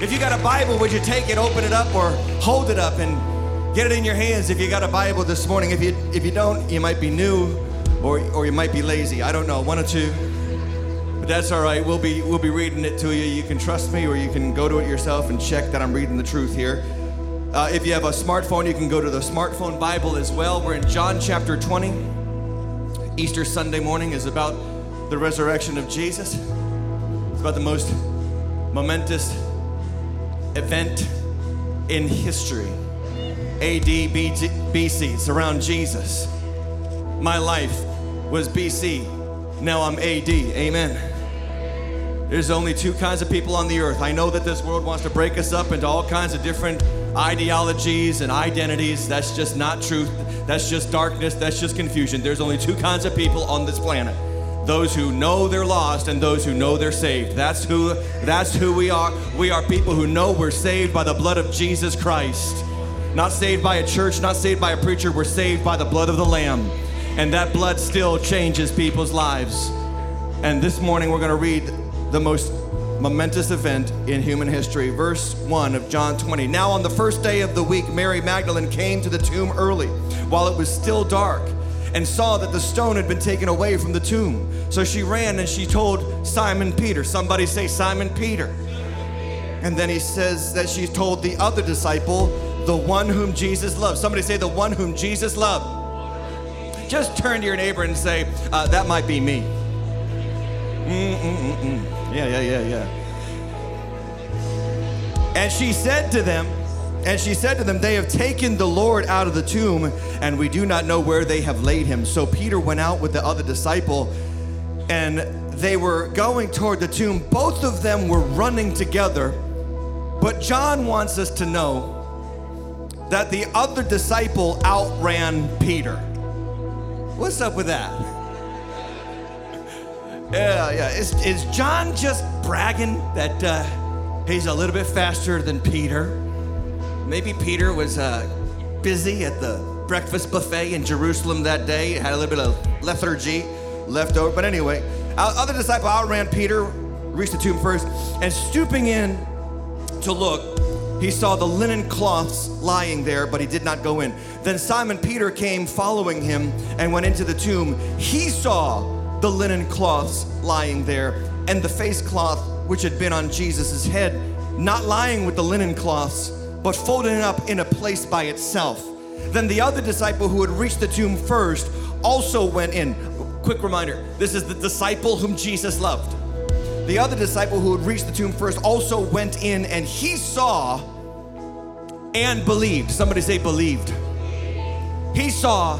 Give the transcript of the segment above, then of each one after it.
If you got a Bible, would you take it, open it up, or hold it up and get it in your hands if you got a Bible this morning? If you if you don't, you might be new or or you might be lazy. I don't know, one or two. But that's all right. We'll be we'll be reading it to you. You can trust me or you can go to it yourself and check that I'm reading the truth here. Uh, if you have a smartphone, you can go to the smartphone Bible as well. We're in John chapter 20. Easter Sunday morning is about the resurrection of Jesus. It's about the most momentous event in history. AD, BC, around Jesus. My life was BC, now I'm AD. Amen. There's only two kinds of people on the earth. I know that this world wants to break us up into all kinds of different ideologies and identities. That's just not truth. That's just darkness. That's just confusion. There's only two kinds of people on this planet. Those who know they're lost and those who know they're saved. That's who that's who we are. We are people who know we're saved by the blood of Jesus Christ. Not saved by a church, not saved by a preacher, we're saved by the blood of the lamb. And that blood still changes people's lives. And this morning we're going to read the most momentous event in human history. Verse 1 of John 20. Now, on the first day of the week, Mary Magdalene came to the tomb early while it was still dark and saw that the stone had been taken away from the tomb. So she ran and she told Simon Peter. Somebody say, Simon Peter. And then he says that she told the other disciple, the one whom Jesus loved. Somebody say, the one whom Jesus loved. Just turn to your neighbor and say, uh, that might be me. Mm-mm-mm-mm. Yeah, yeah, yeah, yeah. And she said to them, and she said to them, They have taken the Lord out of the tomb, and we do not know where they have laid him. So Peter went out with the other disciple, and they were going toward the tomb. Both of them were running together. But John wants us to know that the other disciple outran Peter. What's up with that? Yeah, yeah. Is, is John just bragging that uh, he's a little bit faster than Peter? Maybe Peter was uh, busy at the breakfast buffet in Jerusalem that day, had a little bit of lethargy left over. But anyway, other disciple outran Peter, reached the tomb first, and stooping in to look, he saw the linen cloths lying there, but he did not go in. Then Simon Peter came following him and went into the tomb. He saw the linen cloths lying there, and the face cloth which had been on Jesus' head, not lying with the linen cloths, but folded up in a place by itself. Then the other disciple who had reached the tomb first also went in. Quick reminder this is the disciple whom Jesus loved. The other disciple who had reached the tomb first also went in and he saw and believed. Somebody say, believed. He saw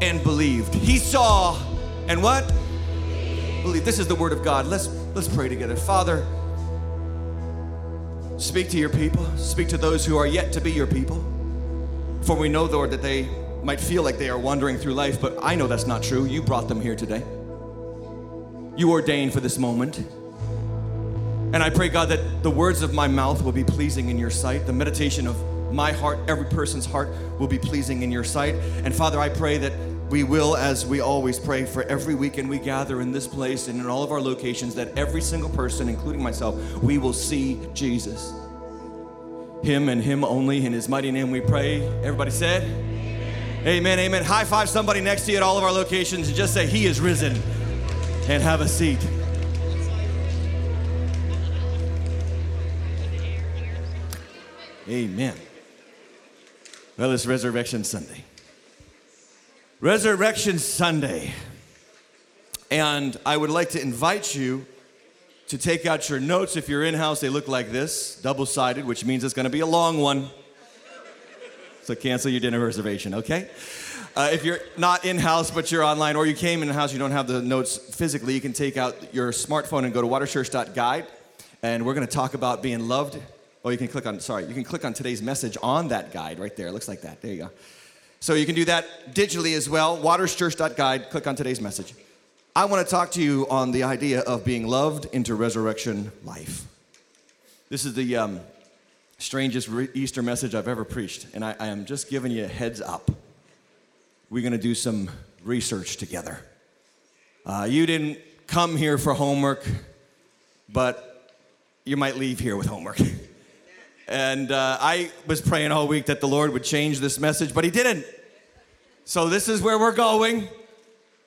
and believed. He saw and what? Believe. This is the word of God. Let's let's pray together. Father, speak to your people. Speak to those who are yet to be your people. For we know, Lord, that they might feel like they are wandering through life, but I know that's not true. You brought them here today. You ordained for this moment. And I pray, God, that the words of my mouth will be pleasing in your sight. The meditation of my heart, every person's heart, will be pleasing in your sight. And Father, I pray that we will, as we always pray for every weekend we gather in this place and in all of our locations, that every single person, including myself, we will see Jesus. Him and Him only. In His mighty name we pray. Everybody said, Amen, amen. High five somebody next to you at all of our locations and just say, He is risen. And have a seat. Amen. Well, it's Resurrection Sunday. Resurrection Sunday. And I would like to invite you to take out your notes. If you're in house, they look like this double sided, which means it's going to be a long one. So cancel your dinner reservation, okay? Uh, if you're not in house but you're online or you came in house, you don't have the notes physically, you can take out your smartphone and go to waterschurch.guide. And we're going to talk about being loved. Oh, you can click on, sorry, you can click on today's message on that guide right there. It looks like that. There you go. So you can do that digitally as well. Waterschurch.guide, click on today's message. I want to talk to you on the idea of being loved into resurrection life. This is the um, strangest re- Easter message I've ever preached, and I, I am just giving you a heads up. We're going to do some research together. Uh, you didn't come here for homework, but you might leave here with homework. And uh, I was praying all week that the Lord would change this message, but He didn't. So this is where we're going.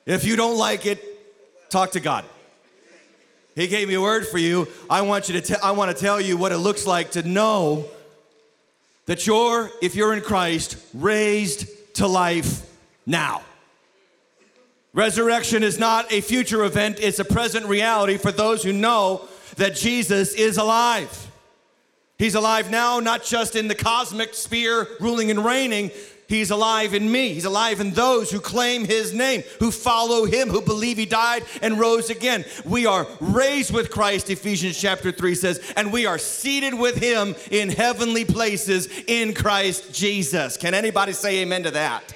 If you don't like it, talk to God. He gave me a word for you. I want you to I want to tell you what it looks like to know that you're if you're in Christ raised to life now. Resurrection is not a future event, it's a present reality for those who know that Jesus is alive. He's alive now, not just in the cosmic sphere, ruling and reigning. He's alive in me. He's alive in those who claim his name, who follow him, who believe he died and rose again. We are raised with Christ, Ephesians chapter 3 says, and we are seated with him in heavenly places in Christ Jesus. Can anybody say amen to that?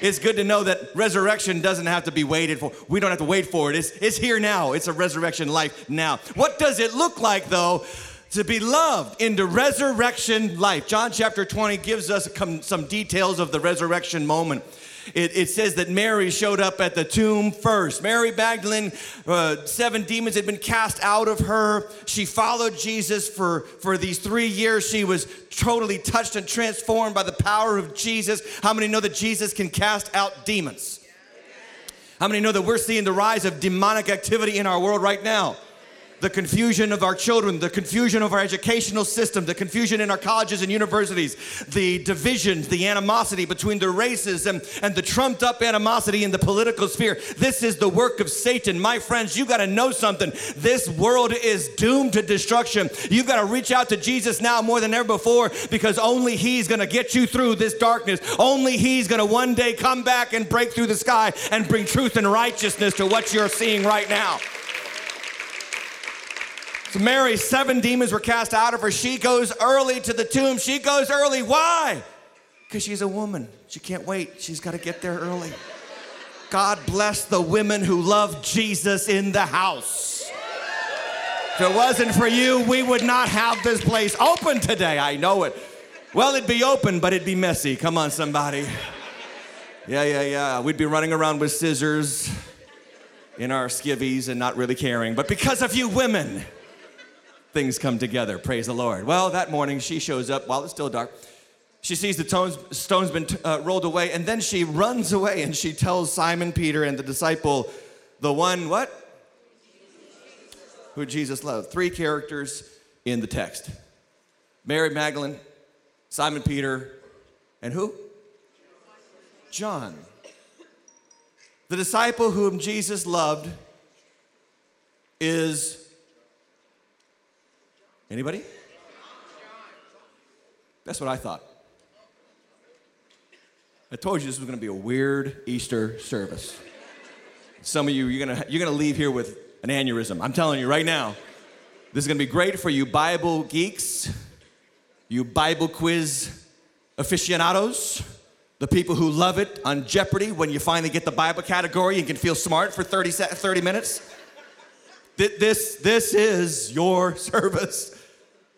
It's good to know that resurrection doesn't have to be waited for. We don't have to wait for it. It's, it's here now. It's a resurrection life now. What does it look like, though, to be loved into resurrection life? John chapter 20 gives us some details of the resurrection moment. It, it, says that Mary showed up at the tomb first. Mary Magdalene, uh, seven demons had been cast out of her. She followed Jesus for, for these three years. She was totally touched and transformed by the power of Jesus. How many know that Jesus can cast out demons? How many know that we're seeing the rise of demonic activity in our world right now? The confusion of our children, the confusion of our educational system, the confusion in our colleges and universities, the divisions, the animosity between the races, and, and the trumped up animosity in the political sphere. This is the work of Satan. My friends, you got to know something. This world is doomed to destruction. You've got to reach out to Jesus now more than ever before because only He's going to get you through this darkness. Only He's going to one day come back and break through the sky and bring truth and righteousness to what you're seeing right now. So Mary, seven demons were cast out of her. She goes early to the tomb. She goes early. Why? Because she's a woman. She can't wait. She's got to get there early. God bless the women who love Jesus in the house. If it wasn't for you, we would not have this place open today. I know it. Well, it'd be open, but it'd be messy. Come on, somebody. Yeah, yeah, yeah. We'd be running around with scissors in our skivvies and not really caring. But because of you women, things come together. Praise the Lord. Well, that morning she shows up while it's still dark. She sees the stones, stones been uh, rolled away, and then she runs away and she tells Simon Peter and the disciple, the one what? Who Jesus loved. Three characters in the text Mary Magdalene, Simon Peter, and who? John. The disciple whom Jesus loved is Anybody? That's what I thought. I told you this was going to be a weird Easter service. Some of you, you're going to, you're going to leave here with an aneurysm. I'm telling you right now. This is going to be great for you Bible geeks, you Bible quiz aficionados, the people who love it on Jeopardy when you finally get the Bible category and can feel smart for 30, 30 minutes. This, this is your service.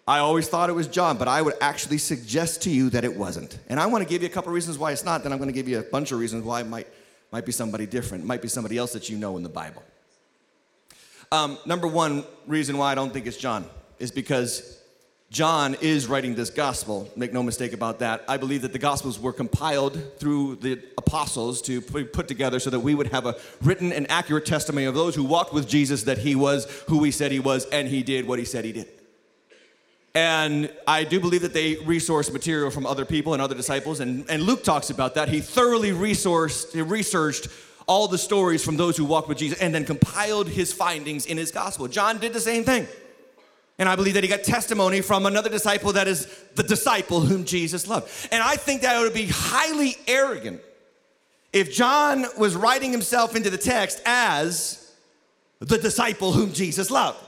I always thought it was John, but I would actually suggest to you that it wasn't. And I want to give you a couple reasons why it's not, then I'm going to give you a bunch of reasons why it might, might be somebody different, it might be somebody else that you know in the Bible. Um, number one reason why I don't think it's John is because John is writing this gospel. Make no mistake about that. I believe that the gospels were compiled through the apostles to put together so that we would have a written and accurate testimony of those who walked with Jesus that he was who he said he was and he did what he said he did. And I do believe that they resourced material from other people and other disciples. And, and Luke talks about that. He thoroughly resourced, he researched all the stories from those who walked with Jesus and then compiled his findings in his gospel. John did the same thing. And I believe that he got testimony from another disciple that is the disciple whom Jesus loved. And I think that it would be highly arrogant if John was writing himself into the text as the disciple whom Jesus loved.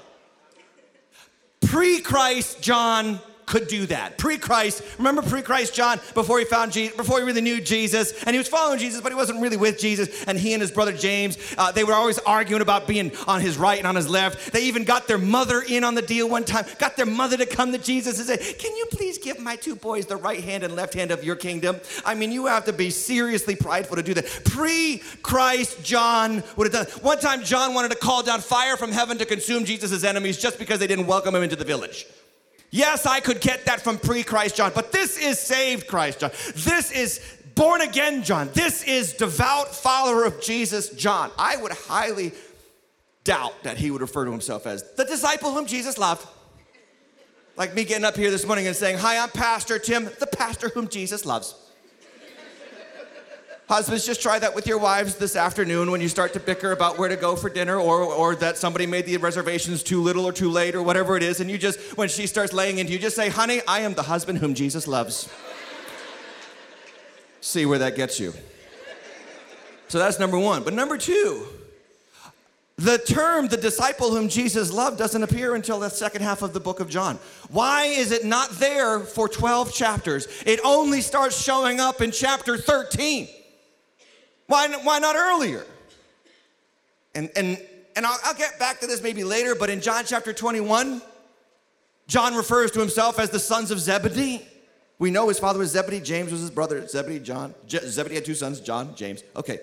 Pre Christ John could do that. Pre-Christ, remember pre-Christ John before he found Jesus, before he really knew Jesus, and he was following Jesus, but he wasn't really with Jesus. And he and his brother James, uh, they were always arguing about being on his right and on his left. They even got their mother in on the deal one time. Got their mother to come to Jesus and say, "Can you please give my two boys the right hand and left hand of your kingdom?" I mean, you have to be seriously prideful to do that. Pre-Christ John would have done. One time, John wanted to call down fire from heaven to consume Jesus' enemies just because they didn't welcome him into the village. Yes, I could get that from pre Christ John, but this is saved Christ John. This is born again John. This is devout follower of Jesus John. I would highly doubt that he would refer to himself as the disciple whom Jesus loved. Like me getting up here this morning and saying, Hi, I'm Pastor Tim, the pastor whom Jesus loves. Husbands, just try that with your wives this afternoon when you start to bicker about where to go for dinner or, or that somebody made the reservations too little or too late or whatever it is. And you just, when she starts laying into you, just say, honey, I am the husband whom Jesus loves. See where that gets you. So that's number one. But number two, the term the disciple whom Jesus loved doesn't appear until the second half of the book of John. Why is it not there for 12 chapters? It only starts showing up in chapter 13. Why, why not earlier? And, and, and I'll, I'll get back to this maybe later, but in John chapter 21, John refers to himself as the sons of Zebedee. We know his father was Zebedee, James was his brother, Zebedee, John. Je- Zebedee had two sons, John, James. Okay.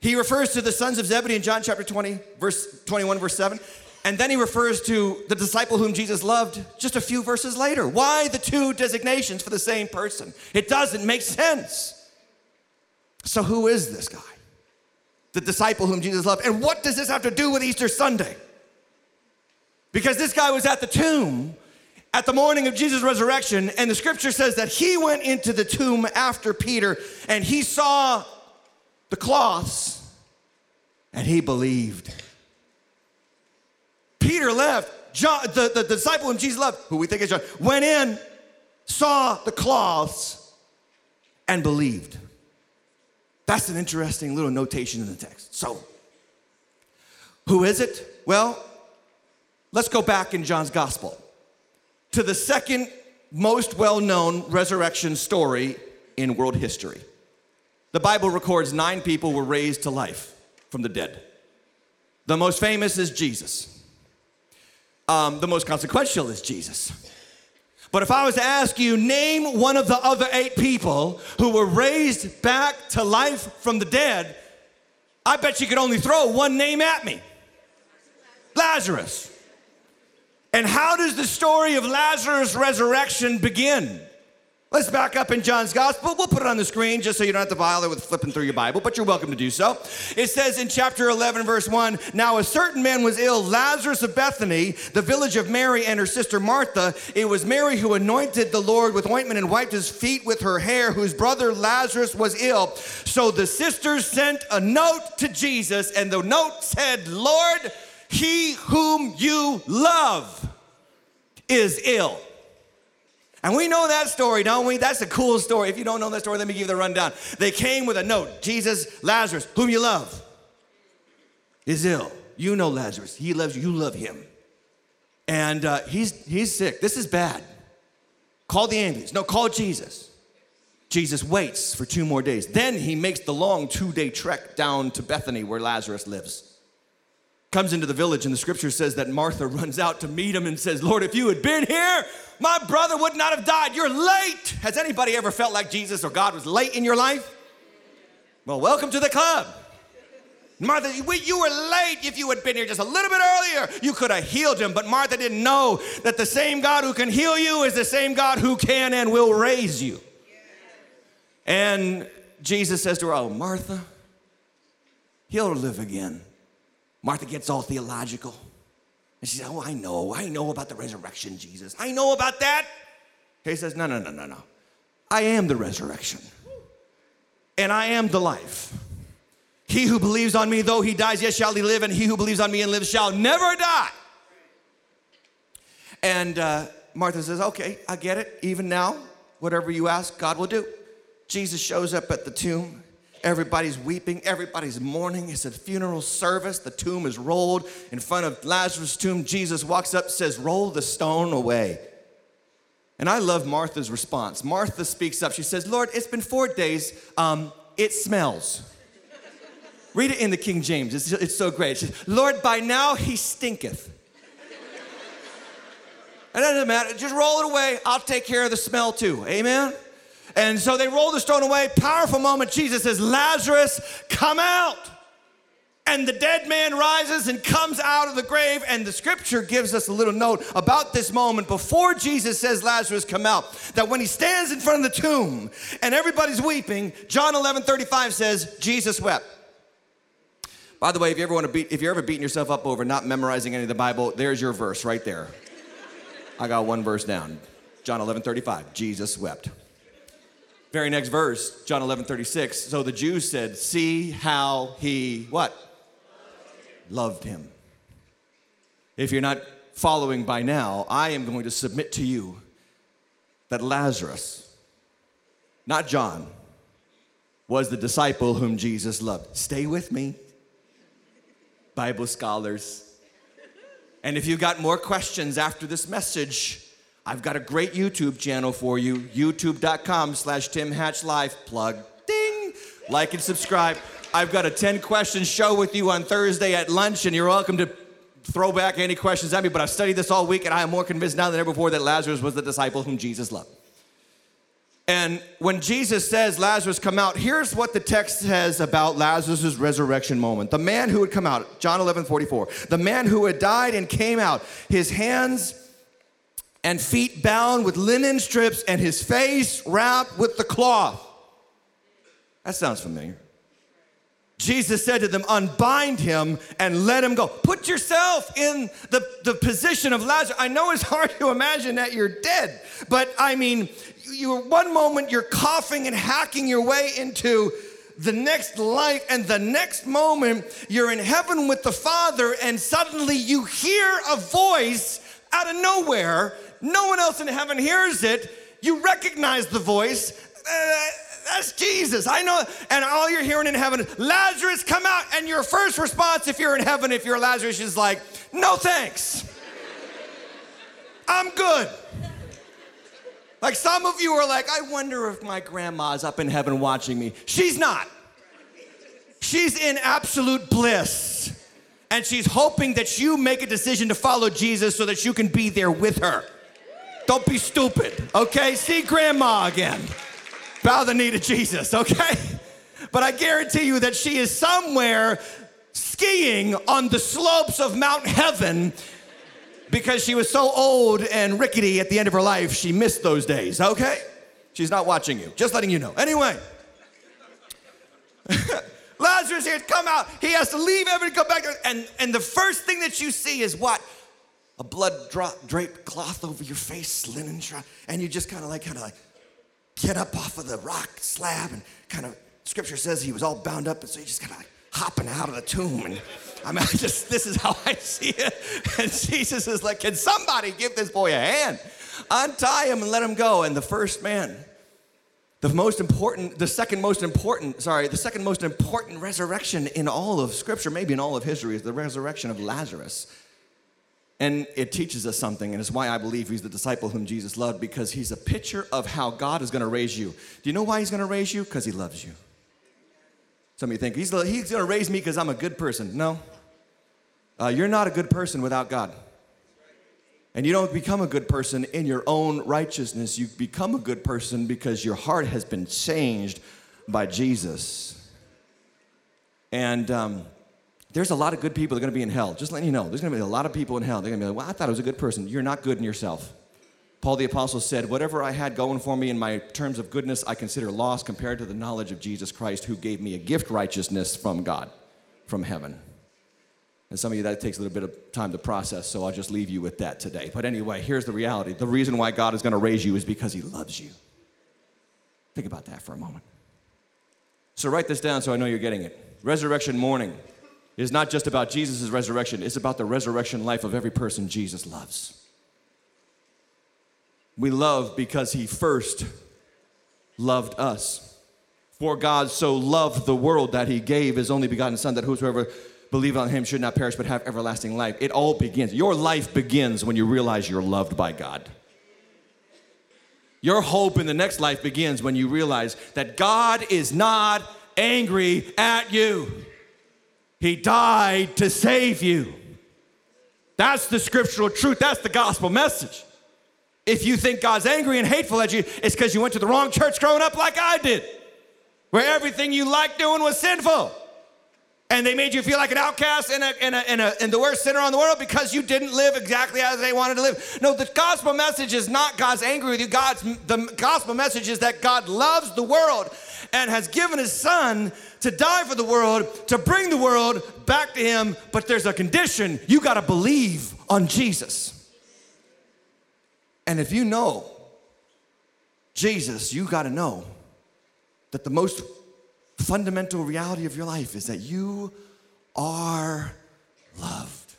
He refers to the sons of Zebedee in John chapter 20, verse 21, verse 7. And then he refers to the disciple whom Jesus loved just a few verses later. Why the two designations for the same person? It doesn't make sense. So, who is this guy? The disciple whom Jesus loved. And what does this have to do with Easter Sunday? Because this guy was at the tomb at the morning of Jesus' resurrection, and the scripture says that he went into the tomb after Peter and he saw the cloths and he believed. Peter left. John, the, the, disciple whom Jesus loved, who we think is John, went in, saw the cloths, and believed. That's an interesting little notation in the text. So, who is it? Well, let's go back in John's gospel to the second most well known resurrection story in world history. The Bible records nine people were raised to life from the dead. The most famous is Jesus. Um, the most consequential is Jesus. But if I was to ask you, name one of the other eight people who were raised back to life from the dead, I bet you could only throw one name at me Lazarus. And how does the story of Lazarus' resurrection begin? Let's back up in John's gospel. We'll put it on the screen just so you don't have to bother with flipping through your Bible, but you're welcome to do so. It says in chapter 11, verse 1 Now a certain man was ill, Lazarus of Bethany, the village of Mary and her sister Martha. It was Mary who anointed the Lord with ointment and wiped his feet with her hair, whose brother Lazarus was ill. So the sisters sent a note to Jesus, and the note said, Lord, he whom you love is ill. And we know that story, don't we? That's a cool story. If you don't know that story, let me give you the rundown. They came with a note Jesus, Lazarus, whom you love, is ill. You know Lazarus. He loves you. You love him. And uh, he's, he's sick. This is bad. Call the ambulance. No, call Jesus. Jesus waits for two more days. Then he makes the long two day trek down to Bethany where Lazarus lives comes into the village, and the scripture says that Martha runs out to meet him and says, Lord, if you had been here, my brother would not have died. You're late. Has anybody ever felt like Jesus or God was late in your life? Well, welcome to the club. Martha, you were late. If you had been here just a little bit earlier, you could have healed him. But Martha didn't know that the same God who can heal you is the same God who can and will raise you. And Jesus says to her, Oh, Martha, he'll live again. Martha gets all theological. And she says, Oh, I know. I know about the resurrection, Jesus. I know about that. He says, No, no, no, no, no. I am the resurrection, and I am the life. He who believes on me, though he dies, yet shall he live, and he who believes on me and lives shall never die. And uh, Martha says, Okay, I get it. Even now, whatever you ask, God will do. Jesus shows up at the tomb. Everybody's weeping, everybody's mourning. It's a funeral service. The tomb is rolled in front of Lazarus' tomb. Jesus walks up, says, Roll the stone away. And I love Martha's response. Martha speaks up. She says, Lord, it's been four days. Um, it smells. Read it in the King James. It's, it's so great. Says, Lord, by now he stinketh. And it doesn't matter. Just roll it away. I'll take care of the smell too. Amen? And so they roll the stone away. Powerful moment. Jesus says, Lazarus, come out. And the dead man rises and comes out of the grave. And the scripture gives us a little note about this moment before Jesus says, Lazarus, come out. That when he stands in front of the tomb and everybody's weeping, John 11 35 says, Jesus wept. By the way, if you ever want to beat, if you're ever beating yourself up over not memorizing any of the Bible, there's your verse right there. I got one verse down. John 11 35, Jesus wept. Very next verse, John 11 36. So the Jews said, See how he what? Loved him. If you're not following by now, I am going to submit to you that Lazarus, not John, was the disciple whom Jesus loved. Stay with me, Bible scholars. And if you've got more questions after this message, I've got a great YouTube channel for you, youtube.com slash Tim Hatch Live. Plug, ding, like and subscribe. I've got a 10 question show with you on Thursday at lunch, and you're welcome to throw back any questions at me, but I've studied this all week, and I am more convinced now than ever before that Lazarus was the disciple whom Jesus loved. And when Jesus says, Lazarus, come out, here's what the text says about Lazarus' resurrection moment. The man who had come out, John 11, 44, the man who had died and came out, his hands and feet bound with linen strips and his face wrapped with the cloth. That sounds familiar. Jesus said to them, Unbind him and let him go. Put yourself in the, the position of Lazarus. I know it's hard to imagine that you're dead, but I mean, you one moment you're coughing and hacking your way into the next life, and the next moment you're in heaven with the Father, and suddenly you hear a voice out of nowhere. No one else in heaven hears it. You recognize the voice. Uh, that's Jesus. I know. And all you're hearing in heaven is, Lazarus, come out. And your first response, if you're in heaven, if you're Lazarus, is like, no thanks. I'm good. Like some of you are like, I wonder if my grandma's up in heaven watching me. She's not. She's in absolute bliss. And she's hoping that you make a decision to follow Jesus so that you can be there with her. Don't be stupid, okay? See grandma again. Bow the knee to Jesus, okay? But I guarantee you that she is somewhere skiing on the slopes of Mount Heaven because she was so old and rickety at the end of her life, she missed those days, okay? She's not watching you, just letting you know. Anyway, Lazarus here, come out. He has to leave heaven and come back. And, and the first thing that you see is what? A blood drop, draped cloth over your face, linen shroud. And you just kind of like, kind of like get up off of the rock slab and kind of, scripture says he was all bound up. And so he just kind of like hopping out of the tomb and I mean, I just, this is how I see it. And Jesus is like, can somebody give this boy a hand? Untie him and let him go. And the first man, the most important, the second most important, sorry, the second most important resurrection in all of Scripture, maybe in all of history, is the resurrection of Lazarus. And it teaches us something, and it's why I believe he's the disciple whom Jesus loved, because he's a picture of how God is going to raise you. Do you know why he's going to raise you? Because he loves you. Some of you think, he's, he's going to raise me because I'm a good person. No, uh, you're not a good person without God. And you don't become a good person in your own righteousness. You become a good person because your heart has been changed by Jesus. And um, there's a lot of good people that are going to be in hell. Just letting you know, there's going to be a lot of people in hell. They're going to be like, well, I thought I was a good person. You're not good in yourself. Paul the Apostle said, Whatever I had going for me in my terms of goodness, I consider loss compared to the knowledge of Jesus Christ, who gave me a gift righteousness from God, from heaven. And some of you, that takes a little bit of time to process, so I'll just leave you with that today. But anyway, here's the reality the reason why God is going to raise you is because He loves you. Think about that for a moment. So write this down so I know you're getting it. Resurrection morning is not just about Jesus' resurrection, it's about the resurrection life of every person Jesus loves. We love because He first loved us. For God so loved the world that He gave His only begotten Son, that whosoever believe on him should not perish but have everlasting life. It all begins. Your life begins when you realize you're loved by God. Your hope in the next life begins when you realize that God is not angry at you. He died to save you. That's the scriptural truth. That's the gospel message. If you think God's angry and hateful at you, it's because you went to the wrong church growing up like I did, where everything you liked doing was sinful. And they made you feel like an outcast and, a, and, a, and, a, and the worst sinner on the world because you didn't live exactly as they wanted to live. No, the gospel message is not God's angry with you. God's, the gospel message is that God loves the world and has given his son to die for the world, to bring the world back to him. But there's a condition you got to believe on Jesus. And if you know Jesus, you got to know that the most fundamental reality of your life is that you are loved.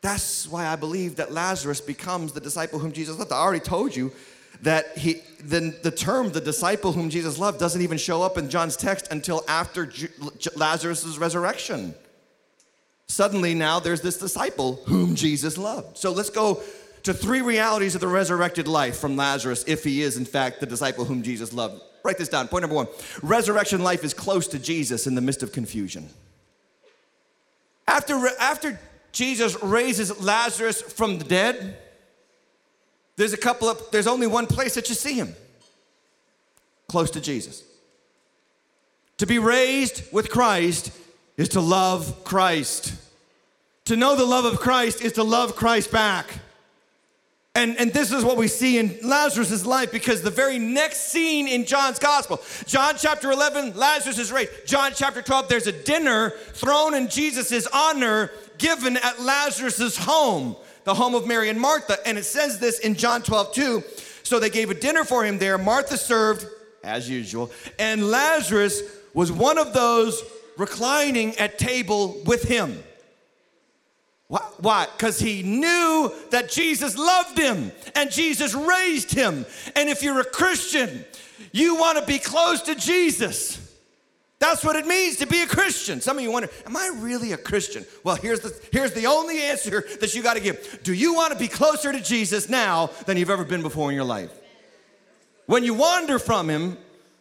That's why I believe that Lazarus becomes the disciple whom Jesus loved. I already told you that he the, the term the disciple whom Jesus loved doesn't even show up in John's text until after J- Lazarus' resurrection. Suddenly now there's this disciple whom Jesus loved. So let's go to three realities of the resurrected life from Lazarus if he is in fact the disciple whom Jesus loved. Write this down. Point number 1. Resurrection life is close to Jesus in the midst of confusion. After after Jesus raises Lazarus from the dead, there's a couple of, there's only one place that you see him close to Jesus. To be raised with Christ is to love Christ. To know the love of Christ is to love Christ back. And, and this is what we see in Lazarus' life because the very next scene in John's gospel, John chapter 11, Lazarus is raised. John chapter 12, there's a dinner thrown in Jesus' honor given at Lazarus' home the home of Mary and Martha. And it says this in John 12, 2. So they gave a dinner for him there. Martha served, as usual, and Lazarus was one of those reclining at table with him. Why? Because he knew that Jesus loved him and Jesus raised him. And if you're a Christian, you want to be close to Jesus. That's what it means to be a Christian. Some of you wonder, am I really a Christian? Well, here's the, here's the only answer that you got to give. Do you want to be closer to Jesus now than you've ever been before in your life? When you wander from Him,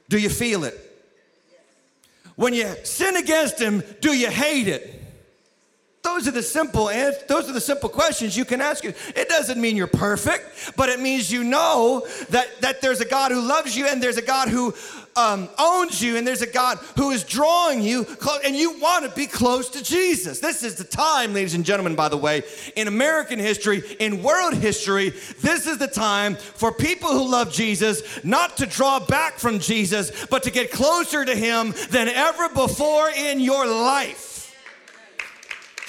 do you feel it? When you sin against Him, do you hate it? Those are the simple those are the simple questions you can ask. It doesn't mean you're perfect, but it means you know that, that there's a God who loves you and there's a God who um, owns you and there's a God who is drawing you close, and you want to be close to Jesus. This is the time, ladies and gentlemen, by the way, in American history, in world history, this is the time for people who love Jesus not to draw back from Jesus, but to get closer to Him than ever before in your life.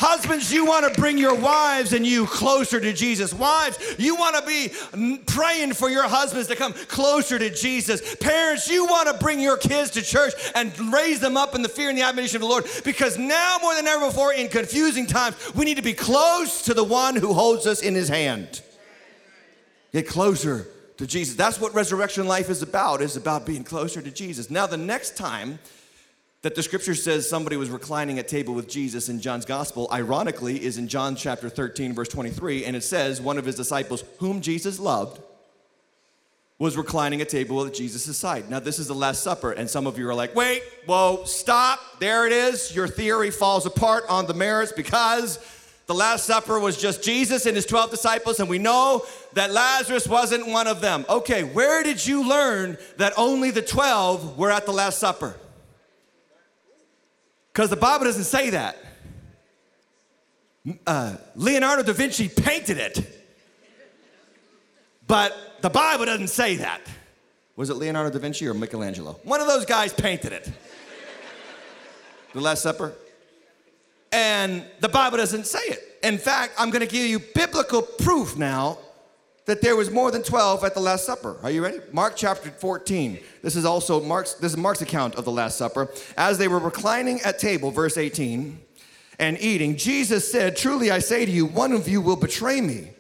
Husbands, you want to bring your wives and you closer to Jesus. Wives, you want to be praying for your husbands to come closer to Jesus. Parents, you want to bring your kids to church and raise them up in the fear and the admonition of the Lord because now more than ever before in confusing times, we need to be close to the one who holds us in his hand. Get closer to Jesus. That's what resurrection life is about. Is about being closer to Jesus. Now, the next time that the scripture says somebody was reclining at table with Jesus in John's gospel, ironically, is in John chapter 13, verse 23, and it says one of his disciples, whom Jesus loved, was reclining at table at Jesus' side. Now, this is the Last Supper, and some of you are like, wait, whoa, stop, there it is. Your theory falls apart on the merits because the Last Supper was just Jesus and his 12 disciples, and we know that Lazarus wasn't one of them. Okay, where did you learn that only the 12 were at the Last Supper? Because the Bible doesn't say that. Uh, Leonardo da Vinci painted it, but the Bible doesn't say that. Was it Leonardo da Vinci or Michelangelo? One of those guys painted it. the Last Supper. And the Bible doesn't say it. In fact, I'm going to give you biblical proof now that there was more than 12 at the last supper. Are you ready? Mark chapter 14 this is also mark's this is mark's account of the last supper. As they were reclining at table verse 18 and eating jesus said truly i say to you one of you will betray me.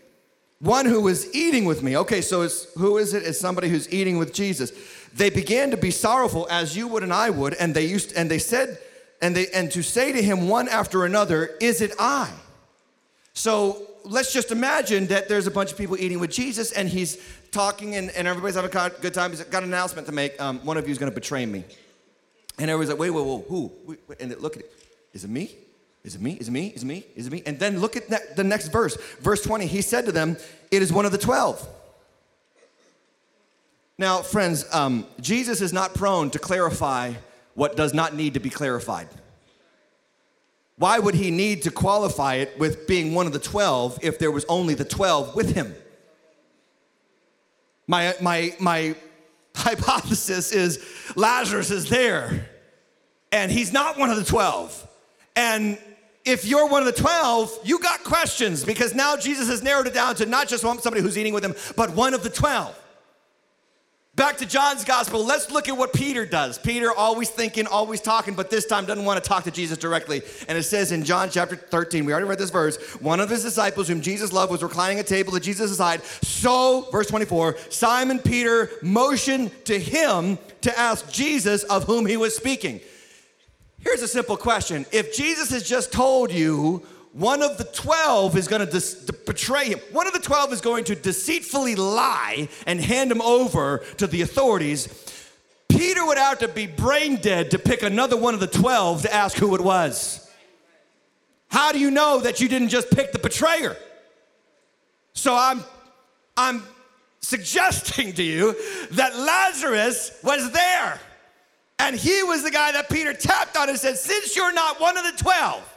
One who is eating with me. Okay so it's, who is it? It's somebody who's eating with jesus. They began to be sorrowful as you would and i would and they used and they said and they and to say to him one after another is it i? So let's just imagine that there's a bunch of people eating with Jesus and he's talking and, and everybody's having a good time. He's got an announcement to make. Um, one of you is going to betray me. And everybody's like, wait, wait, wait, who? And look at it. Is it me? Is it me? Is it me? Is it me? Is it me? And then look at ne- the next verse. Verse 20. He said to them, It is one of the 12. Now, friends, um, Jesus is not prone to clarify what does not need to be clarified. Why would he need to qualify it with being one of the 12 if there was only the 12 with him? My, my, my hypothesis is Lazarus is there and he's not one of the 12. And if you're one of the 12, you got questions because now Jesus has narrowed it down to not just somebody who's eating with him, but one of the 12. Back to John's gospel, let's look at what Peter does. Peter always thinking, always talking, but this time doesn't want to talk to Jesus directly. And it says in John chapter 13, we already read this verse, one of his disciples whom Jesus loved was reclining at table at Jesus' side. So, verse 24, Simon Peter motioned to him to ask Jesus of whom he was speaking. Here's a simple question. If Jesus has just told you one of the 12 is going to betray him. One of the 12 is going to deceitfully lie and hand him over to the authorities. Peter would have to be brain dead to pick another one of the 12 to ask who it was. How do you know that you didn't just pick the betrayer? So I'm I'm suggesting to you that Lazarus was there. And he was the guy that Peter tapped on and said, Since you're not one of the 12,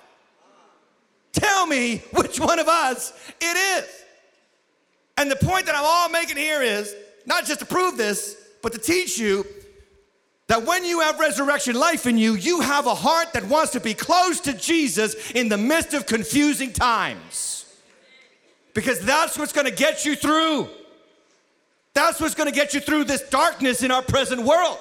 Tell me which one of us it is. And the point that I'm all making here is not just to prove this, but to teach you that when you have resurrection life in you, you have a heart that wants to be close to Jesus in the midst of confusing times. Because that's what's gonna get you through. That's what's gonna get you through this darkness in our present world.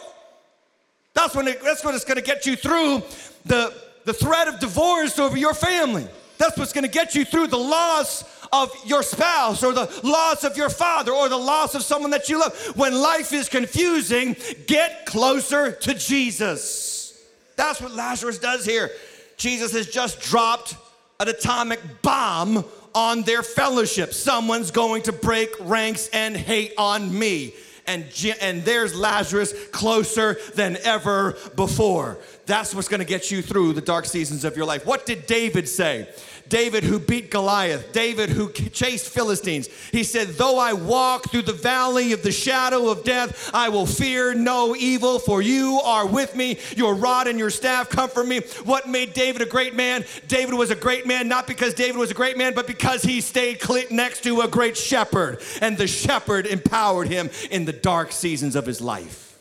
That's, when it, that's what it's gonna get you through the, the threat of divorce over your family. That's what's gonna get you through the loss of your spouse or the loss of your father or the loss of someone that you love. When life is confusing, get closer to Jesus. That's what Lazarus does here. Jesus has just dropped an atomic bomb on their fellowship. Someone's going to break ranks and hate on me. And, and there's Lazarus closer than ever before. That's what's gonna get you through the dark seasons of your life. What did David say? David who beat Goliath, David who chased Philistines. He said, Though I walk through the valley of the shadow of death, I will fear no evil, for you are with me. Your rod and your staff comfort me. What made David a great man? David was a great man not because David was a great man, but because he stayed next to a great shepherd, and the shepherd empowered him in the dark seasons of his life.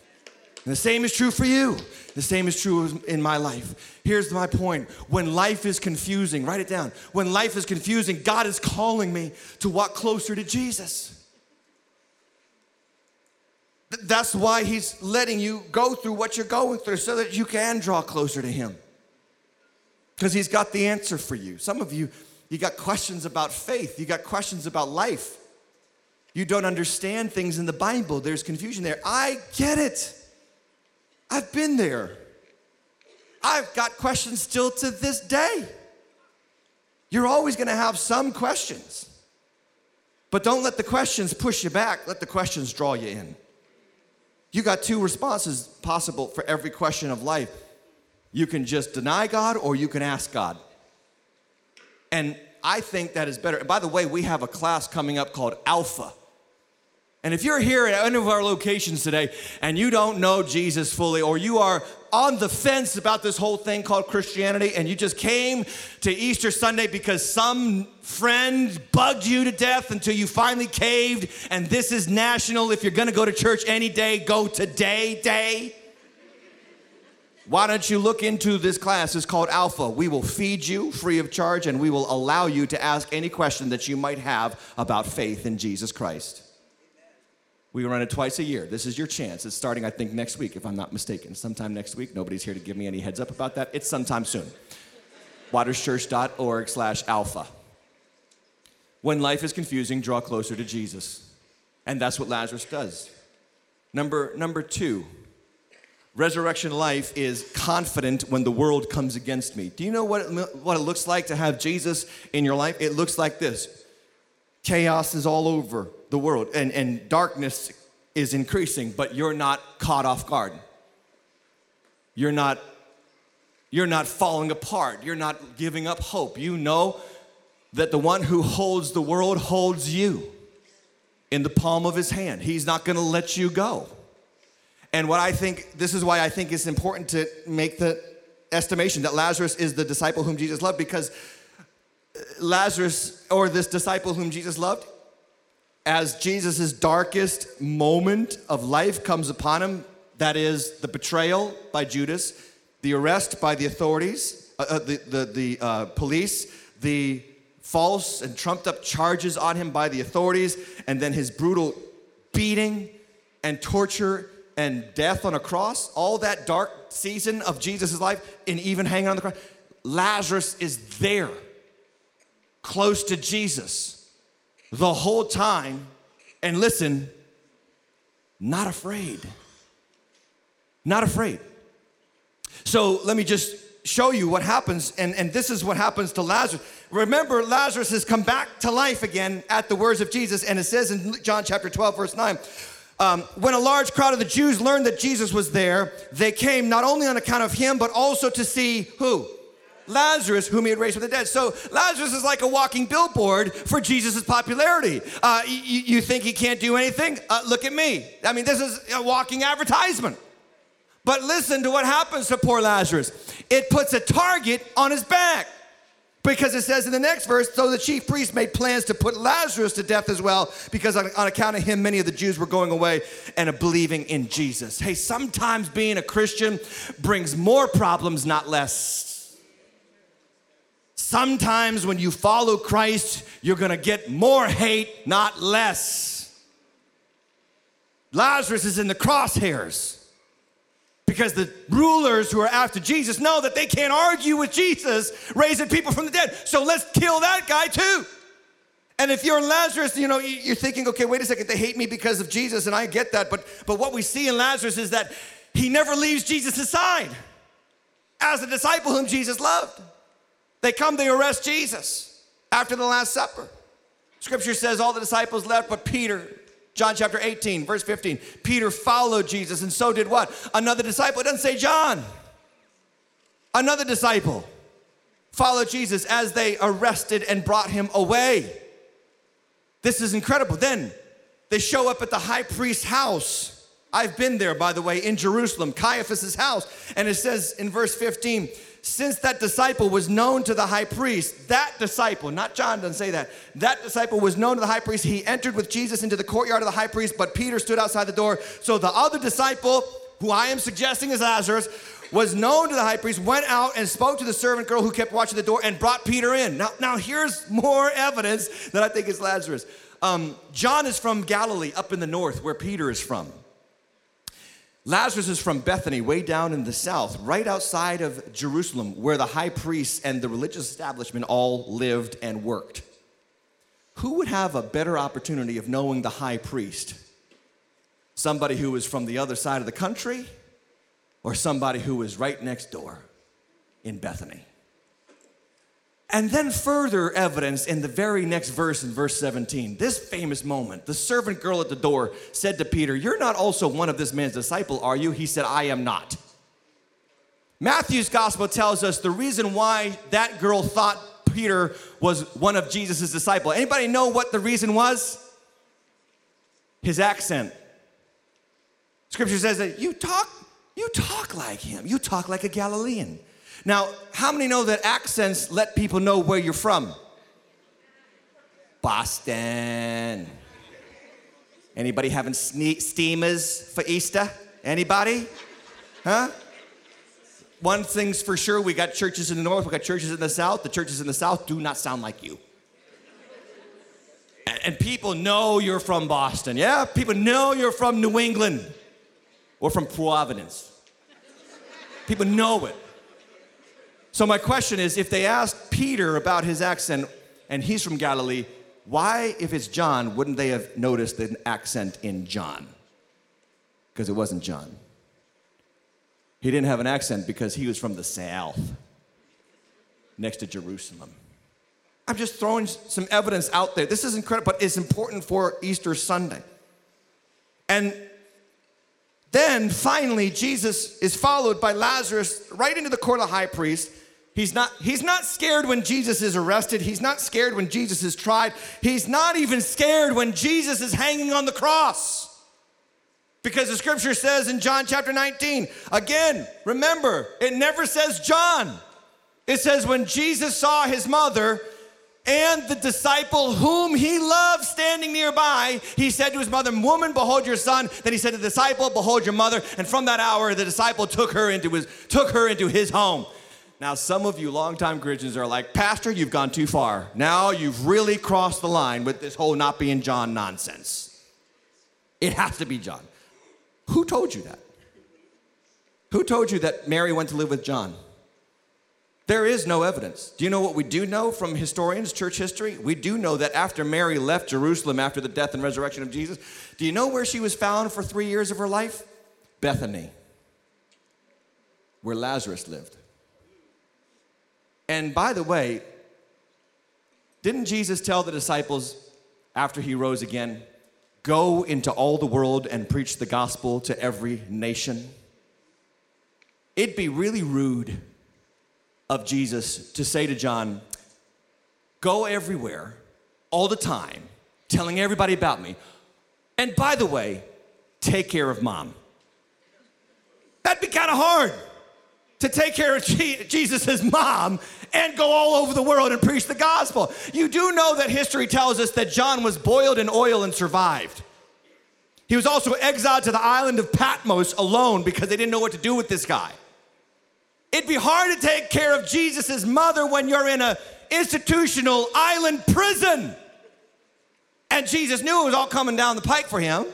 And the same is true for you. The same is true in my life. Here's my point. When life is confusing, write it down. When life is confusing, God is calling me to walk closer to Jesus. That's why He's letting you go through what you're going through so that you can draw closer to Him. Because He's got the answer for you. Some of you, you got questions about faith, you got questions about life. You don't understand things in the Bible, there's confusion there. I get it. I've been there. I've got questions still to this day. You're always going to have some questions. But don't let the questions push you back, let the questions draw you in. You got two responses possible for every question of life. You can just deny God or you can ask God. And I think that is better. And by the way, we have a class coming up called Alpha. And if you're here at any of our locations today and you don't know Jesus fully, or you are on the fence about this whole thing called Christianity, and you just came to Easter Sunday because some friend bugged you to death until you finally caved, and this is national. If you're gonna go to church any day, go today, day. Why don't you look into this class? It's called Alpha. We will feed you free of charge, and we will allow you to ask any question that you might have about faith in Jesus Christ. We run it twice a year. This is your chance. It's starting, I think, next week, if I'm not mistaken. Sometime next week. Nobody's here to give me any heads up about that. It's sometime soon. waterschurch.org slash alpha. When life is confusing, draw closer to Jesus. And that's what Lazarus does. Number, number two, resurrection life is confident when the world comes against me. Do you know what it, what it looks like to have Jesus in your life? It looks like this Chaos is all over the world, and, and darkness is increasing, but you're not caught off guard. You're not, you're not falling apart. You're not giving up hope. You know that the one who holds the world holds you in the palm of his hand. He's not going to let you go. And what I think, this is why I think it's important to make the estimation that Lazarus is the disciple whom Jesus loved because Lazarus, or this disciple whom Jesus loved, as Jesus' darkest moment of life comes upon him, that is the betrayal by Judas, the arrest by the authorities, uh, uh, the, the, the uh, police, the false and trumped up charges on him by the authorities, and then his brutal beating and torture and death on a cross, all that dark season of Jesus' life, and even hanging on the cross, Lazarus is there, close to Jesus, the whole time, and listen, not afraid. Not afraid. So let me just show you what happens, and, and this is what happens to Lazarus. Remember, Lazarus has come back to life again at the words of Jesus, and it says in John chapter 12, verse 9. Um, when a large crowd of the Jews learned that Jesus was there, they came not only on account of him, but also to see who? Lazarus, whom he had raised from the dead. So Lazarus is like a walking billboard for Jesus' popularity. Uh, you, you, think he can't do anything? Uh, look at me. I mean, this is a walking advertisement. But listen to what happens to poor Lazarus. It puts a target on his back. Because it says in the next verse, so the chief priest made plans to put Lazarus to death as well, because on, on, account of him, many of the Jews were going away and believing in Jesus. Hey, sometimes being a Christian brings more problems, not less. Sometimes when you follow Christ, you're gonna get more hate, not less. Lazarus is in the crosshairs because the rulers who are after Jesus know that they can't argue with Jesus raising people from the dead. So let's kill that guy too. And if you're Lazarus, you know, you're thinking, okay, wait a second, they hate me because of Jesus, and I get that. But, but what we see in Lazarus is that he never leaves Jesus' side as a disciple whom Jesus loved. They come, they arrest Jesus after the Last Supper. Scripture says all the disciples left, but Peter, John chapter 18, verse 15. Peter followed Jesus, and so did what? Another disciple. It doesn't say John. Another disciple followed Jesus as they arrested and brought him away. This is incredible. Then they show up at the high priest's house. I've been there, by the way, in Jerusalem, Caiaphas's house. And it says in verse 15, since that disciple was known to the high priest, that disciple, not John doesn't say that, that disciple was known to the high priest. He entered with Jesus into the courtyard of the high priest, but Peter stood outside the door. So the other disciple, who I am suggesting is Lazarus, was known to the high priest, went out and spoke to the servant girl who kept watching the door and brought Peter in. Now, now here's more evidence that I think is Lazarus. Um, John is from Galilee, up in the north, where Peter is from. Lazarus is from Bethany, way down in the south, right outside of Jerusalem, where the high priests and the religious establishment all lived and worked. Who would have a better opportunity of knowing the high priest? Somebody who is from the other side of the country, or somebody who is right next door in Bethany? And then further evidence in the very next verse in verse 17. This famous moment, the servant girl at the door said to Peter, You're not also one of this man's disciple, are you? He said, I am not. Matthew's gospel tells us the reason why that girl thought Peter was one of Jesus' disciples. Anybody know what the reason was? His accent. Scripture says that you talk, you talk like him. You talk like a Galilean. Now, how many know that accents let people know where you're from? Boston. Anybody having steamers for Easter? Anybody? Huh? One thing's for sure, we got churches in the north, we got churches in the south. The churches in the south do not sound like you. And people know you're from Boston. Yeah, people know you're from New England or from Providence. People know it. So, my question is if they asked Peter about his accent and he's from Galilee, why, if it's John, wouldn't they have noticed an accent in John? Because it wasn't John. He didn't have an accent because he was from the south, next to Jerusalem. I'm just throwing some evidence out there. This is incredible, but it's important for Easter Sunday. And then finally, Jesus is followed by Lazarus right into the court of the high priest. He's not, he's not scared when Jesus is arrested. He's not scared when Jesus is tried. He's not even scared when Jesus is hanging on the cross. Because the scripture says in John chapter 19, again, remember, it never says John. It says when Jesus saw his mother and the disciple whom he loved standing nearby, he said to his mother, Woman, behold your son. Then he said to the disciple, Behold your mother. And from that hour, the disciple took her into his, took her into his home. Now, some of you longtime Christians are like, Pastor, you've gone too far. Now you've really crossed the line with this whole not being John nonsense. It has to be John. Who told you that? Who told you that Mary went to live with John? There is no evidence. Do you know what we do know from historians, church history? We do know that after Mary left Jerusalem after the death and resurrection of Jesus, do you know where she was found for three years of her life? Bethany, where Lazarus lived. And by the way, didn't Jesus tell the disciples after he rose again, go into all the world and preach the gospel to every nation? It'd be really rude of Jesus to say to John, Go everywhere, all the time, telling everybody about me. And by the way, take care of mom. That'd be kind of hard to take care of Jesus' mom and go all over the world and preach the gospel. You do know that history tells us that John was boiled in oil and survived. He was also exiled to the island of Patmos alone because they didn't know what to do with this guy. It'd be hard to take care of Jesus' mother when you're in an institutional island prison. And Jesus knew it was all coming down the pike for him.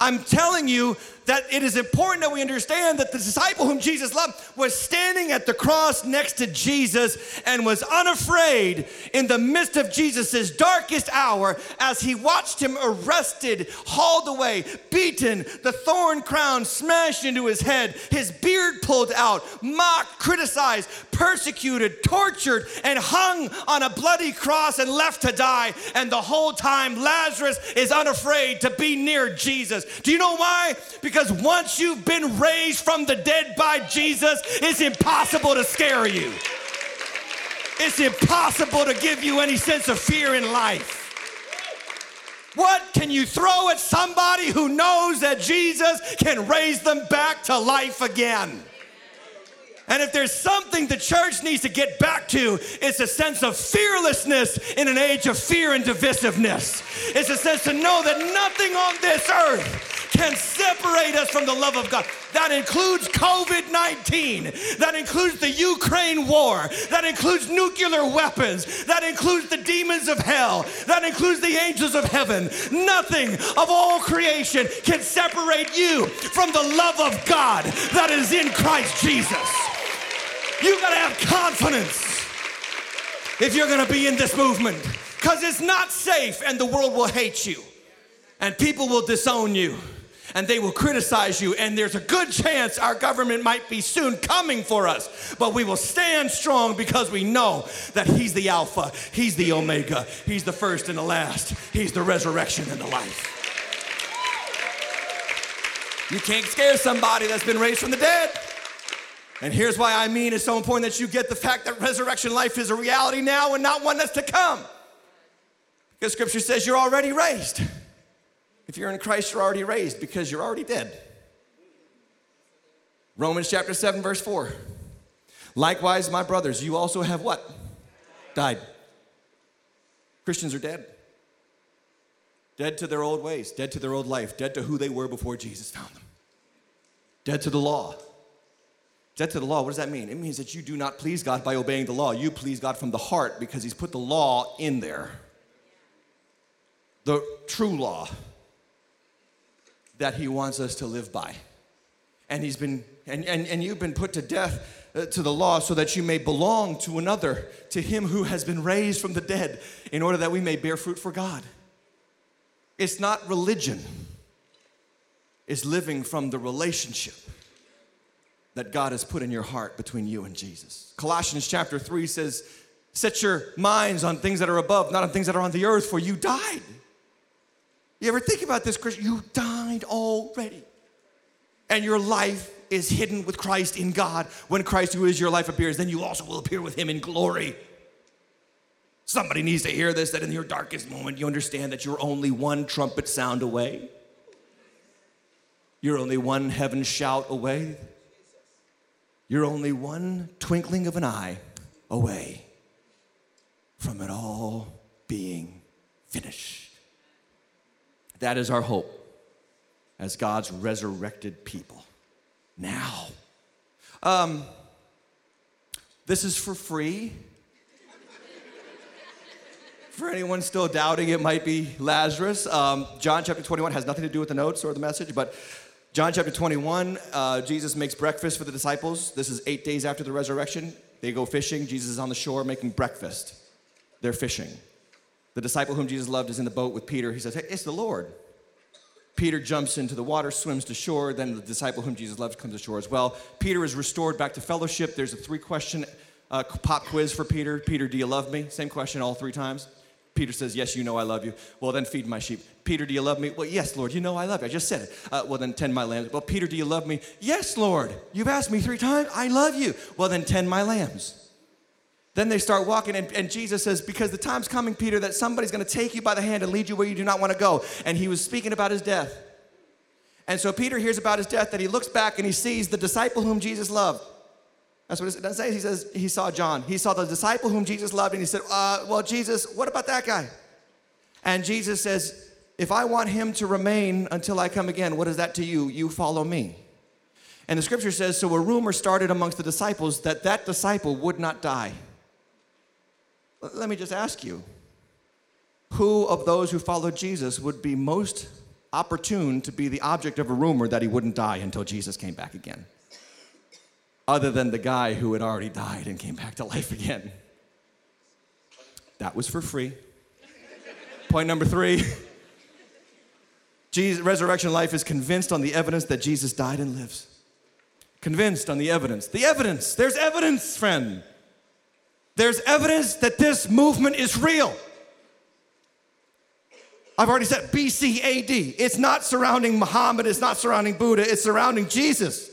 I'm telling you that it is important that we understand that the disciple whom Jesus loved was standing at the cross next to Jesus and was unafraid in the midst of Jesus' darkest hour as he watched him arrested, hauled away, beaten, the thorn crown smashed into his head, his beard pulled out, mocked, criticized, persecuted, tortured, and hung on a bloody cross and left to die. And the whole time, Lazarus is unafraid to be near Jesus. Do you know why? Because once you've been raised from the dead by Jesus, it's impossible to scare you. It's impossible to give you any sense of fear in life. What can you throw at somebody who knows that Jesus can raise them back to life again? And if there's something the church needs to get back to, it's a sense of fearlessness in an age of fear and divisiveness. It's a sense to know that nothing on this earth can separate us from the love of God. That includes COVID 19. That includes the Ukraine war. That includes nuclear weapons. That includes the demons of hell. That includes the angels of heaven. Nothing of all creation can separate you from the love of God that is in Christ Jesus. You gotta have confidence if you're gonna be in this movement because it's not safe and the world will hate you. And people will disown you and they will criticize you. And there's a good chance our government might be soon coming for us. But we will stand strong because we know that he's the alpha he's the omega he's the first and the last he's the resurrection and the life. You can't scare somebody that's been raised from the dead and here's why I mean it's so important that you get the fact that resurrection life is a reality now and not one that's to come. Because scripture says you're already raised. If you're in Christ, you're already raised because you're already dead. Romans chapter 7, verse 4. Likewise, my brothers, you also have what? Died. Christians are dead. Dead to their old ways, dead to their old life, dead to who they were before Jesus found them, dead to the law, Dead to the law, what does that mean? It means that you do not please God by obeying the law. You please God from the heart because He's put the law in there. The true law that He wants us to live by. And He's been, and, and, and you've been put to death uh, to the law so that you may belong to another, to Him who has been raised from the dead, in order that we may bear fruit for God. It's not religion, it's living from the relationship that God has put in your heart between you and Jesus. Colossians chapter 3 says, Set your minds on things that are above, not on things that are on the earth, for you died. You ever think about this, Christian? You died already. And your life is hidden with Christ in God. When Christ, who is your life, appears, then you also will appear with him in glory. Somebody needs to hear this that in your darkest moment, you understand that you're only one trumpet sound away. You're only one heaven shout away. You're only one twinkling of an eye away from it all being finished. That is our hope as God's resurrected people. Now, um, this is for free. For anyone still doubting it might be Lazarus, um, John chapter 21 has nothing to do with the notes or the message, but John chapter 21, uh, Jesus makes breakfast for the disciples. This is eight days after the resurrection. They go fishing. Jesus is on the shore making breakfast. They're fishing. The disciple whom Jesus loved is in the boat with Peter. He says, Hey, it's the Lord. Peter jumps into the water, swims to shore. Then the disciple whom Jesus loved comes to shore as well. Peter is restored back to fellowship. There's a three question uh, pop quiz for Peter. Peter, do you love me? Same question all three times. Peter says, Yes, you know I love you. Well, then feed my sheep. Peter, do you love me? Well, yes, Lord, you know I love you. I just said it. Uh, well, then tend my lambs. Well, Peter, do you love me? Yes, Lord. You've asked me three times. I love you. Well, then tend my lambs. Then they start walking, and, and Jesus says, Because the time's coming, Peter, that somebody's gonna take you by the hand and lead you where you do not wanna go. And he was speaking about his death. And so Peter hears about his death, that he looks back and he sees the disciple whom Jesus loved. That's what it doesn't say. He says he saw John. He saw the disciple whom Jesus loved, and he said, uh, Well, Jesus, what about that guy? And Jesus says, If I want him to remain until I come again, what is that to you? You follow me. And the scripture says, So a rumor started amongst the disciples that that disciple would not die. Let me just ask you who of those who followed Jesus would be most opportune to be the object of a rumor that he wouldn't die until Jesus came back again? Other than the guy who had already died and came back to life again. That was for free. Point number three Jesus, resurrection life is convinced on the evidence that Jesus died and lives. Convinced on the evidence. The evidence. There's evidence, friend. There's evidence that this movement is real. I've already said BC AD. It's not surrounding Muhammad, it's not surrounding Buddha, it's surrounding Jesus.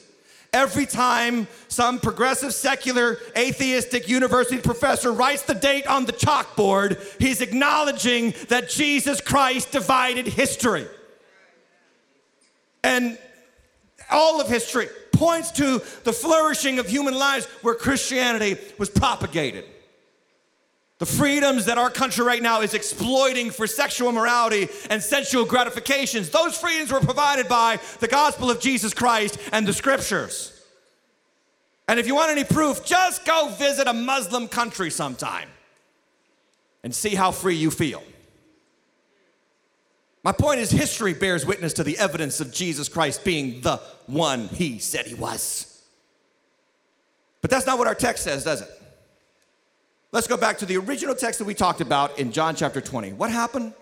Every time some progressive, secular, atheistic university professor writes the date on the chalkboard, he's acknowledging that Jesus Christ divided history. And all of history points to the flourishing of human lives where Christianity was propagated. The freedoms that our country right now is exploiting for sexual morality and sensual gratifications, those freedoms were provided by the gospel of Jesus Christ and the scriptures. And if you want any proof, just go visit a Muslim country sometime and see how free you feel. My point is, history bears witness to the evidence of Jesus Christ being the one he said he was. But that's not what our text says, does it? Let's go back to the original text that we talked about in John chapter 20. What happened?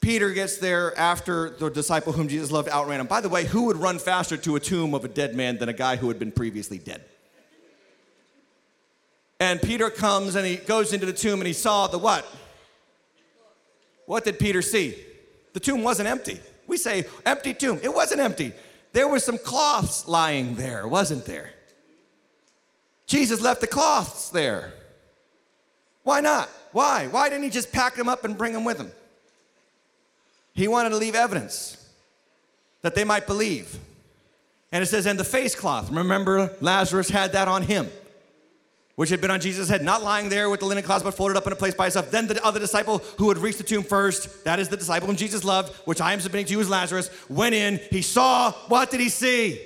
Peter gets there after the disciple whom Jesus loved outran him. By the way, who would run faster to a tomb of a dead man than a guy who had been previously dead? And Peter comes and he goes into the tomb and he saw the what? What did Peter see? The tomb wasn't empty. We say empty tomb. It wasn't empty. There were some cloths lying there, wasn't there? Jesus left the cloths there. Why not? Why? Why didn't he just pack them up and bring them with him? He wanted to leave evidence that they might believe. And it says, and the face cloth. Remember, Lazarus had that on him, which had been on Jesus' head, not lying there with the linen cloth, but folded up in a place by itself. Then the other disciple who had reached the tomb first, that is the disciple whom Jesus loved, which I am submitting to you as Lazarus, went in. He saw, what did he see?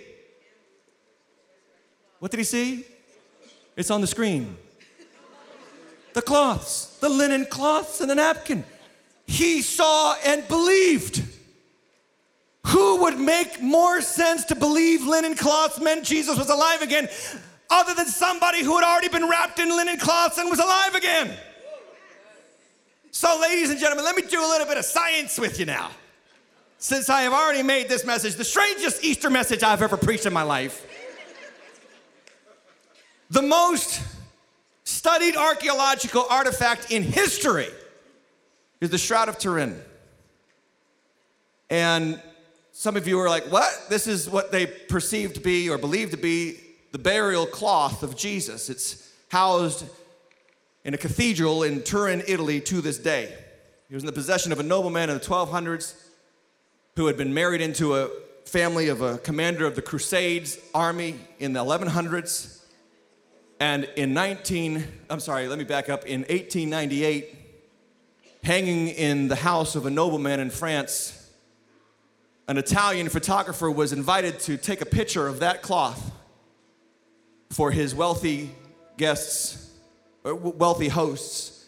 What did he see? It's on the screen the cloths, the linen cloths, and the napkin. He saw and believed. Who would make more sense to believe linen cloths meant Jesus was alive again other than somebody who had already been wrapped in linen cloths and was alive again? So, ladies and gentlemen, let me do a little bit of science with you now. Since I have already made this message the strangest Easter message I've ever preached in my life, the most studied archaeological artifact in history is the Shroud of Turin. And some of you are like, what? This is what they perceived to be or believed to be the burial cloth of Jesus. It's housed in a cathedral in Turin, Italy to this day. He was in the possession of a nobleman in the 1200s who had been married into a family of a commander of the Crusades army in the 1100s. And in 19, I'm sorry, let me back up. In 1898, hanging in the house of a nobleman in France, an Italian photographer was invited to take a picture of that cloth for his wealthy guests, uh, wealthy hosts.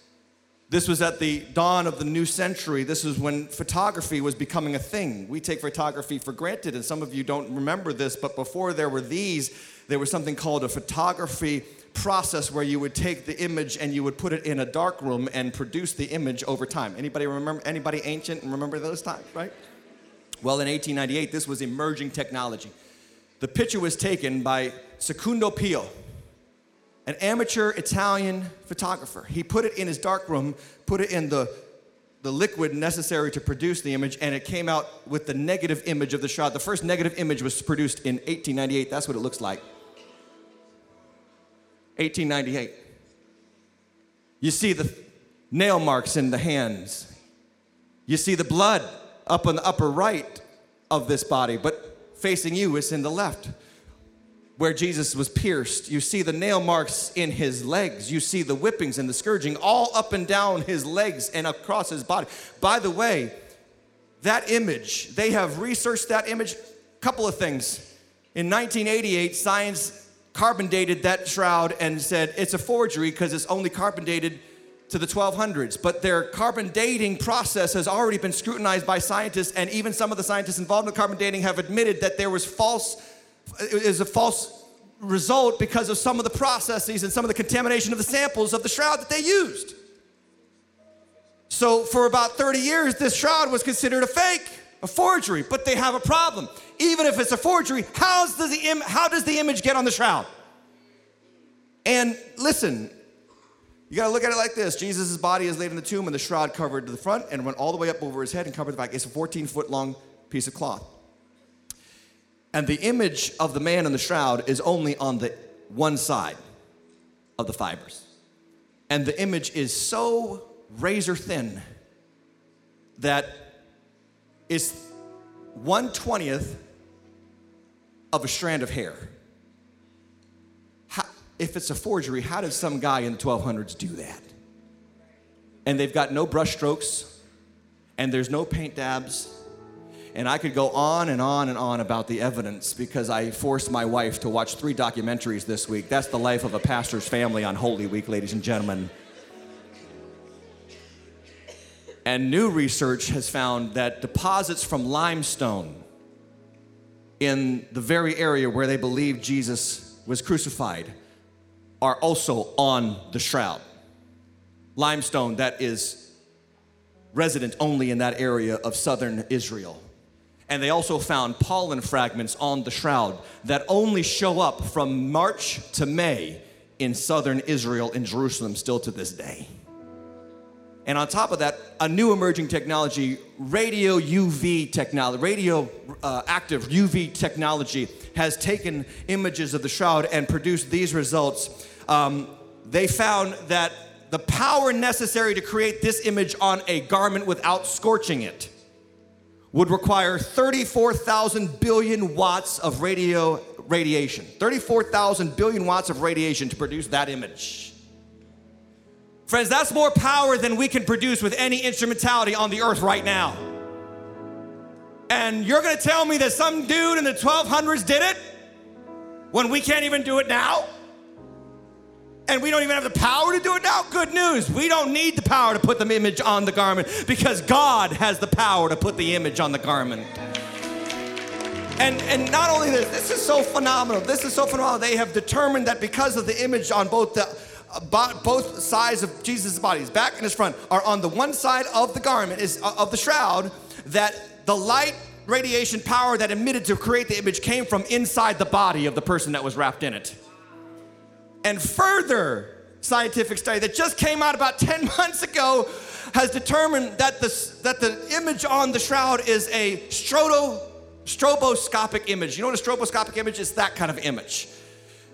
This was at the dawn of the new century. This was when photography was becoming a thing. We take photography for granted, and some of you don't remember this, but before there were these, there was something called a photography process where you would take the image and you would put it in a dark room and produce the image over time. Anybody remember anybody ancient remember those times, right? Well, in 1898, this was emerging technology. The picture was taken by Secondo Pia, an amateur Italian photographer. He put it in his dark room, put it in the, the liquid necessary to produce the image, and it came out with the negative image of the shot. The first negative image was produced in 1898. That's what it looks like. 1898. You see the nail marks in the hands. You see the blood up on the upper right of this body, but facing you is in the left where Jesus was pierced. You see the nail marks in his legs. You see the whippings and the scourging all up and down his legs and across his body. By the way, that image, they have researched that image. Couple of things. In 1988, science carbon dated that shroud and said it's a forgery because it's only carbon dated to the 1200s. But their carbon dating process has already been scrutinized by scientists, and even some of the scientists involved in the carbon dating have admitted that there was false, is a false result because of some of the processes and some of the contamination of the samples of the shroud that they used. So for about 30 years, this shroud was considered a fake, a forgery, but they have a problem even if it's a forgery, how's the, Im- how does the image get on the shroud? And listen, you gotta look at it like this Jesus' body is laid in the tomb and the shroud covered to the front and went all the way up over his head and covered the back. It's a 14 foot long piece of cloth. And the image of the man in the shroud is only on the one side of the fibers. And the image is so razor thin that it's 120th of a strand of hair. How, if it's a forgery, how did some guy in the 1200s do that? And they've got no brush strokes, and there's no paint dabs. And I could go on and on and on about the evidence because I forced my wife to watch three documentaries this week. That's the life of a pastor's family on Holy Week, ladies and gentlemen. And new research has found that deposits from limestone in the very area where they believe Jesus was crucified are also on the shroud. Limestone that is resident only in that area of southern Israel. And they also found pollen fragments on the shroud that only show up from March to May in southern Israel in Jerusalem still to this day. And on top of that, a new emerging technology, radio UV technology, radio uh, active UV technology, has taken images of the shroud and produced these results. Um, they found that the power necessary to create this image on a garment without scorching it would require 34,000 billion watts of radio radiation. 34,000 billion watts of radiation to produce that image. Friends, that's more power than we can produce with any instrumentality on the earth right now. And you're gonna tell me that some dude in the 1200s did it when we can't even do it now? And we don't even have the power to do it now? Good news. We don't need the power to put the image on the garment because God has the power to put the image on the garment. And, and not only this, this is so phenomenal. This is so phenomenal. They have determined that because of the image on both the both sides of Jesus' body, his back and his front, are on the one side of the garment, is uh, of the shroud, that the light radiation power that emitted to create the image came from inside the body of the person that was wrapped in it. And further, scientific study that just came out about 10 months ago has determined that the, that the image on the shroud is a strobo, stroboscopic image. You know what a stroboscopic image is? That kind of image.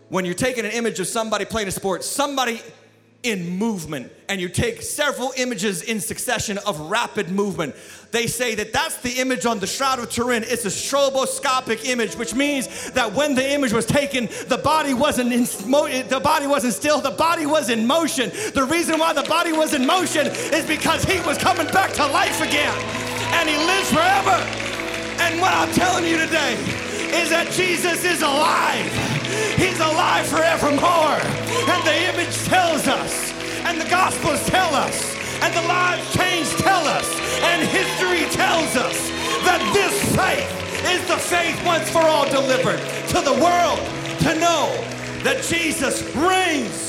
When you're taking an image of somebody playing a sport, somebody in movement, and you take several images in succession of rapid movement. They say that that's the image on the Shroud of Turin. It's a stroboscopic image, which means that when the image was taken, the body wasn't in the body wasn't still, the body was in motion. The reason why the body was in motion is because he was coming back to life again, and he lives forever. And what I'm telling you today is that Jesus is alive. He's alive forevermore. And the image tells us, and the Gospels tell us, and the lives changed tell us, and history tells us that this faith is the faith once for all delivered to the world to know that Jesus reigns